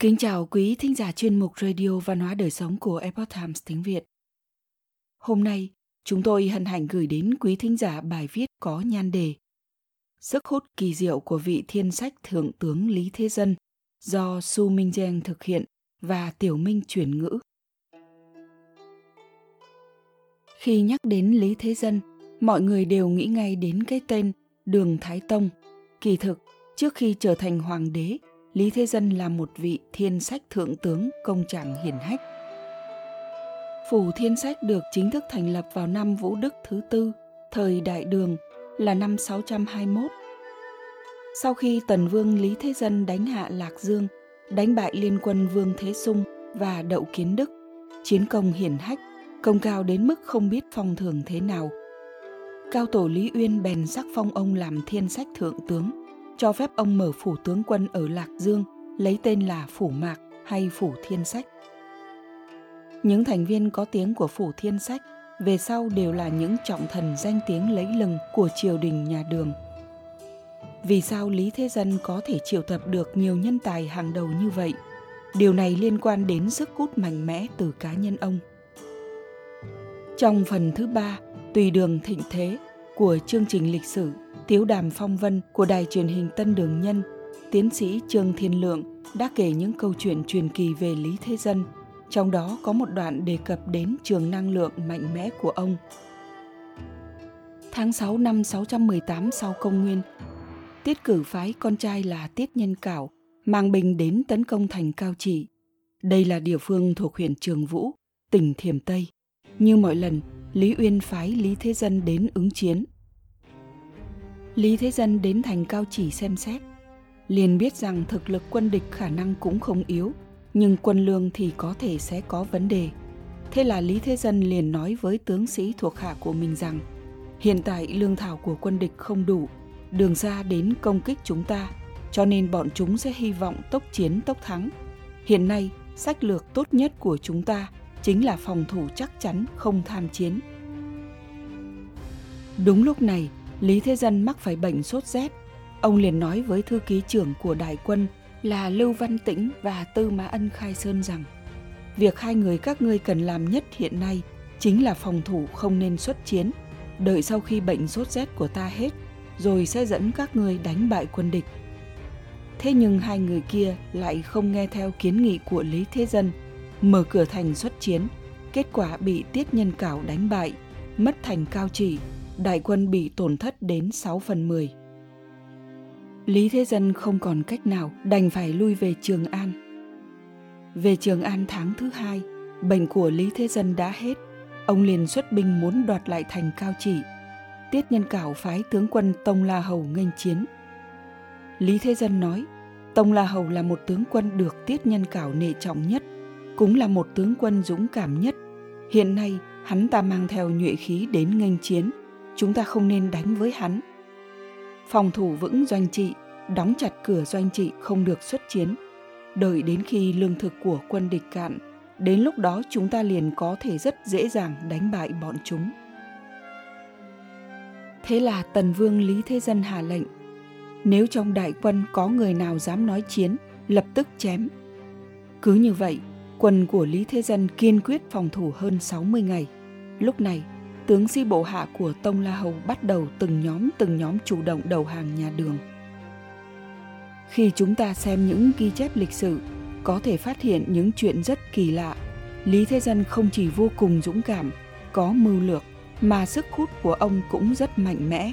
Kính chào quý thính giả chuyên mục Radio Văn hóa Đời Sống của Epoch Times tiếng Việt. Hôm nay, chúng tôi hân hạnh gửi đến quý thính giả bài viết có nhan đề Sức hút kỳ diệu của vị thiên sách Thượng tướng Lý Thế Dân do Su Minh Giang thực hiện và Tiểu Minh chuyển ngữ. Khi nhắc đến Lý Thế Dân, mọi người đều nghĩ ngay đến cái tên Đường Thái Tông. Kỳ thực, trước khi trở thành hoàng đế, Lý Thế Dân là một vị thiên sách thượng tướng công trạng hiển hách. Phủ Thiên Sách được chính thức thành lập vào năm Vũ Đức thứ tư, thời Đại Đường là năm 621. Sau khi Tần Vương Lý Thế Dân đánh hạ Lạc Dương, đánh bại liên quân Vương Thế Sung và Đậu Kiến Đức, chiến công hiển hách, công cao đến mức không biết phong thường thế nào. Cao tổ Lý Uyên bèn sắc phong ông làm thiên sách thượng tướng, cho phép ông mở phủ tướng quân ở Lạc Dương, lấy tên là Phủ Mạc hay Phủ Thiên Sách. Những thành viên có tiếng của Phủ Thiên Sách về sau đều là những trọng thần danh tiếng lấy lừng của triều đình nhà Đường. Vì sao Lý Thế Dân có thể triệu tập được nhiều nhân tài hàng đầu như vậy? Điều này liên quan đến sức hút mạnh mẽ từ cá nhân ông. Trong phần thứ ba, Tùy đường thịnh thế của chương trình lịch sử Tiếu đàm phong vân của đài truyền hình Tân Đường Nhân, tiến sĩ Trương Thiên Lượng đã kể những câu chuyện truyền kỳ về Lý Thế Dân, trong đó có một đoạn đề cập đến trường năng lượng mạnh mẽ của ông. Tháng 6 năm 618 sau công nguyên, Tiết cử phái con trai là Tiết Nhân Cảo mang binh đến tấn công thành Cao Trị. Đây là địa phương thuộc huyện Trường Vũ, tỉnh Thiểm Tây. Như mọi lần, Lý Uyên phái Lý Thế Dân đến ứng chiến. Lý Thế Dân đến thành Cao Chỉ xem xét, liền biết rằng thực lực quân địch khả năng cũng không yếu, nhưng quân lương thì có thể sẽ có vấn đề. Thế là Lý Thế Dân liền nói với tướng sĩ thuộc hạ của mình rằng hiện tại lương thảo của quân địch không đủ, đường ra đến công kích chúng ta, cho nên bọn chúng sẽ hy vọng tốc chiến tốc thắng. Hiện nay, sách lược tốt nhất của chúng ta chính là phòng thủ chắc chắn không tham chiến. Đúng lúc này, Lý Thế Dân mắc phải bệnh sốt rét. Ông liền nói với thư ký trưởng của đại quân là Lưu Văn Tĩnh và Tư Mã Ân Khai Sơn rằng việc hai người các ngươi cần làm nhất hiện nay chính là phòng thủ không nên xuất chiến, đợi sau khi bệnh sốt rét của ta hết, rồi sẽ dẫn các ngươi đánh bại quân địch. Thế nhưng hai người kia lại không nghe theo kiến nghị của Lý Thế Dân, mở cửa thành xuất chiến, kết quả bị Tiết Nhân Cảo đánh bại, mất thành cao chỉ, đại quân bị tổn thất đến 6 phần 10. Lý Thế Dân không còn cách nào đành phải lui về Trường An. Về Trường An tháng thứ hai, bệnh của Lý Thế Dân đã hết, ông liền xuất binh muốn đoạt lại thành cao chỉ. Tiết Nhân Cảo phái tướng quân Tông La Hầu nghênh chiến. Lý Thế Dân nói, Tông La Hầu là một tướng quân được Tiết Nhân Cảo nể trọng nhất – cũng là một tướng quân dũng cảm nhất. Hiện nay, hắn ta mang theo nhuệ khí đến nghênh chiến, chúng ta không nên đánh với hắn. Phòng thủ vững doanh trị, đóng chặt cửa doanh trị không được xuất chiến. Đợi đến khi lương thực của quân địch cạn, đến lúc đó chúng ta liền có thể rất dễ dàng đánh bại bọn chúng. Thế là Tần Vương Lý Thế Dân hạ lệnh, nếu trong đại quân có người nào dám nói chiến, lập tức chém. Cứ như vậy, Quân của Lý Thế Dân kiên quyết phòng thủ hơn 60 ngày. Lúc này, tướng si bộ hạ của Tông La Hầu bắt đầu từng nhóm từng nhóm chủ động đầu hàng nhà đường. Khi chúng ta xem những ghi chép lịch sử, có thể phát hiện những chuyện rất kỳ lạ. Lý Thế Dân không chỉ vô cùng dũng cảm, có mưu lược, mà sức hút của ông cũng rất mạnh mẽ.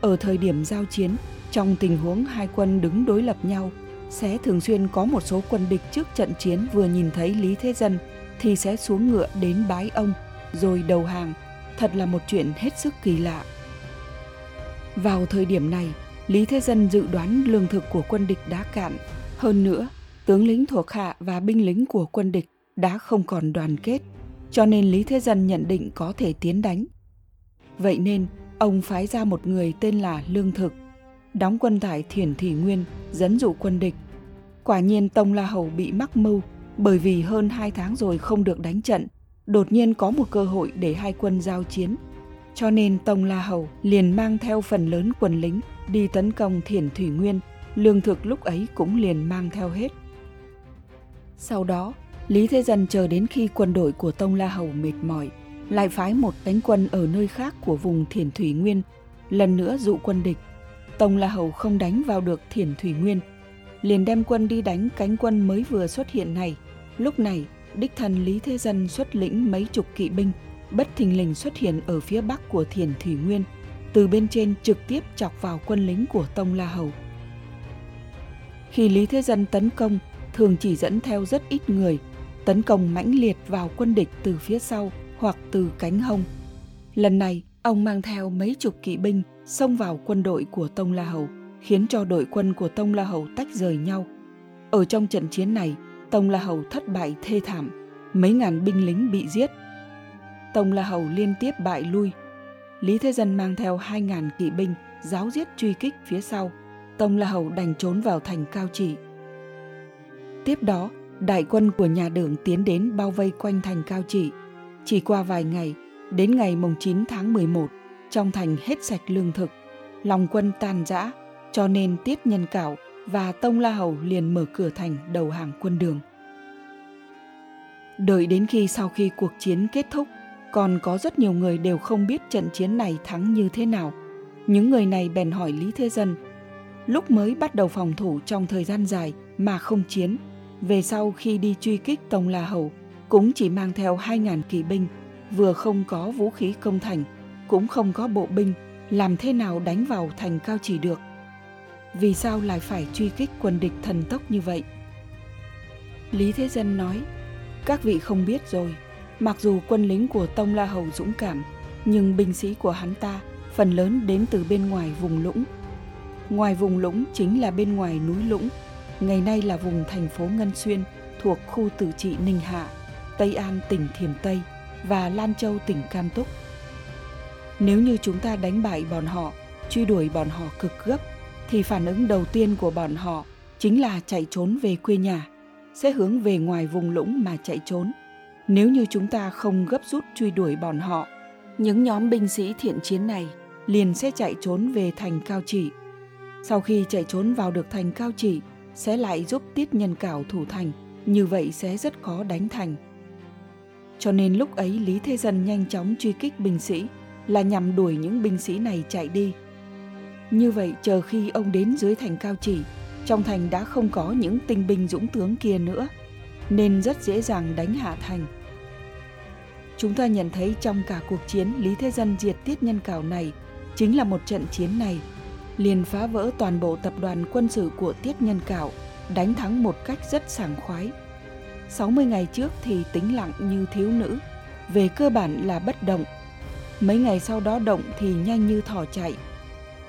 Ở thời điểm giao chiến, trong tình huống hai quân đứng đối lập nhau, sẽ thường xuyên có một số quân địch trước trận chiến vừa nhìn thấy Lý Thế Dân thì sẽ xuống ngựa đến bái ông rồi đầu hàng. Thật là một chuyện hết sức kỳ lạ. Vào thời điểm này, Lý Thế Dân dự đoán lương thực của quân địch đã cạn. Hơn nữa, tướng lính thuộc hạ và binh lính của quân địch đã không còn đoàn kết, cho nên Lý Thế Dân nhận định có thể tiến đánh. Vậy nên, ông phái ra một người tên là Lương Thực đóng quân tại Thiển Thị Nguyên, dẫn dụ quân địch. Quả nhiên Tông La Hầu bị mắc mưu, bởi vì hơn hai tháng rồi không được đánh trận, đột nhiên có một cơ hội để hai quân giao chiến. Cho nên Tông La Hầu liền mang theo phần lớn quân lính đi tấn công Thiển Thủy Nguyên, lương thực lúc ấy cũng liền mang theo hết. Sau đó, Lý Thế Dân chờ đến khi quân đội của Tông La Hầu mệt mỏi, lại phái một cánh quân ở nơi khác của vùng Thiển Thủy Nguyên, lần nữa dụ quân địch. Tông La Hầu không đánh vào được Thiển Thủy Nguyên, liền đem quân đi đánh cánh quân mới vừa xuất hiện này. Lúc này, đích thần Lý Thế Dân xuất lĩnh mấy chục kỵ binh, bất thình lình xuất hiện ở phía bắc của Thiền Thủy Nguyên, từ bên trên trực tiếp chọc vào quân lính của Tông La Hầu. Khi Lý Thế Dân tấn công, thường chỉ dẫn theo rất ít người, tấn công mãnh liệt vào quân địch từ phía sau hoặc từ cánh hông. Lần này, ông mang theo mấy chục kỵ binh xông vào quân đội của Tông La Hầu, khiến cho đội quân của Tông La Hầu tách rời nhau. Ở trong trận chiến này, Tông La Hầu thất bại thê thảm, mấy ngàn binh lính bị giết. Tông La Hầu liên tiếp bại lui. Lý Thế Dân mang theo hai ngàn kỵ binh giáo giết truy kích phía sau. Tông La Hầu đành trốn vào thành Cao Trị. Tiếp đó, đại quân của nhà đường tiến đến bao vây quanh thành Cao Trị. Chỉ qua vài ngày, đến ngày mùng 9 tháng 11, trong thành hết sạch lương thực, lòng quân tan rã, cho nên Tiết Nhân Cảo và Tông La Hầu liền mở cửa thành đầu hàng quân đường. Đợi đến khi sau khi cuộc chiến kết thúc, còn có rất nhiều người đều không biết trận chiến này thắng như thế nào. Những người này bèn hỏi Lý Thế Dân, lúc mới bắt đầu phòng thủ trong thời gian dài mà không chiến, về sau khi đi truy kích Tông La Hầu, cũng chỉ mang theo 2.000 kỵ binh, vừa không có vũ khí công thành, cũng không có bộ binh, làm thế nào đánh vào thành cao chỉ được. Vì sao lại phải truy kích quân địch thần tốc như vậy? Lý Thế Dân nói, các vị không biết rồi, mặc dù quân lính của Tông La Hầu dũng cảm, nhưng binh sĩ của hắn ta phần lớn đến từ bên ngoài vùng lũng. Ngoài vùng lũng chính là bên ngoài núi lũng, ngày nay là vùng thành phố Ngân Xuyên thuộc khu tự trị Ninh Hạ, Tây An tỉnh Thiểm Tây và Lan Châu tỉnh Cam Túc. Nếu như chúng ta đánh bại bọn họ, truy đuổi bọn họ cực gấp, thì phản ứng đầu tiên của bọn họ chính là chạy trốn về quê nhà, sẽ hướng về ngoài vùng lũng mà chạy trốn. Nếu như chúng ta không gấp rút truy đuổi bọn họ, những nhóm binh sĩ thiện chiến này liền sẽ chạy trốn về thành Cao Chỉ. Sau khi chạy trốn vào được thành Cao Chỉ, sẽ lại giúp Tiết Nhân Cảo thủ thành, như vậy sẽ rất khó đánh thành. Cho nên lúc ấy Lý Thế Dân nhanh chóng truy kích binh sĩ là nhằm đuổi những binh sĩ này chạy đi. Như vậy chờ khi ông đến dưới thành Cao Chỉ, trong thành đã không có những tinh binh dũng tướng kia nữa, nên rất dễ dàng đánh hạ thành. Chúng ta nhận thấy trong cả cuộc chiến Lý Thế Dân diệt Tiết Nhân Cảo này chính là một trận chiến này liền phá vỡ toàn bộ tập đoàn quân sự của Tiết Nhân Cảo, đánh thắng một cách rất sảng khoái. 60 ngày trước thì tính lặng như thiếu nữ, về cơ bản là bất động. Mấy ngày sau đó động thì nhanh như thỏ chạy.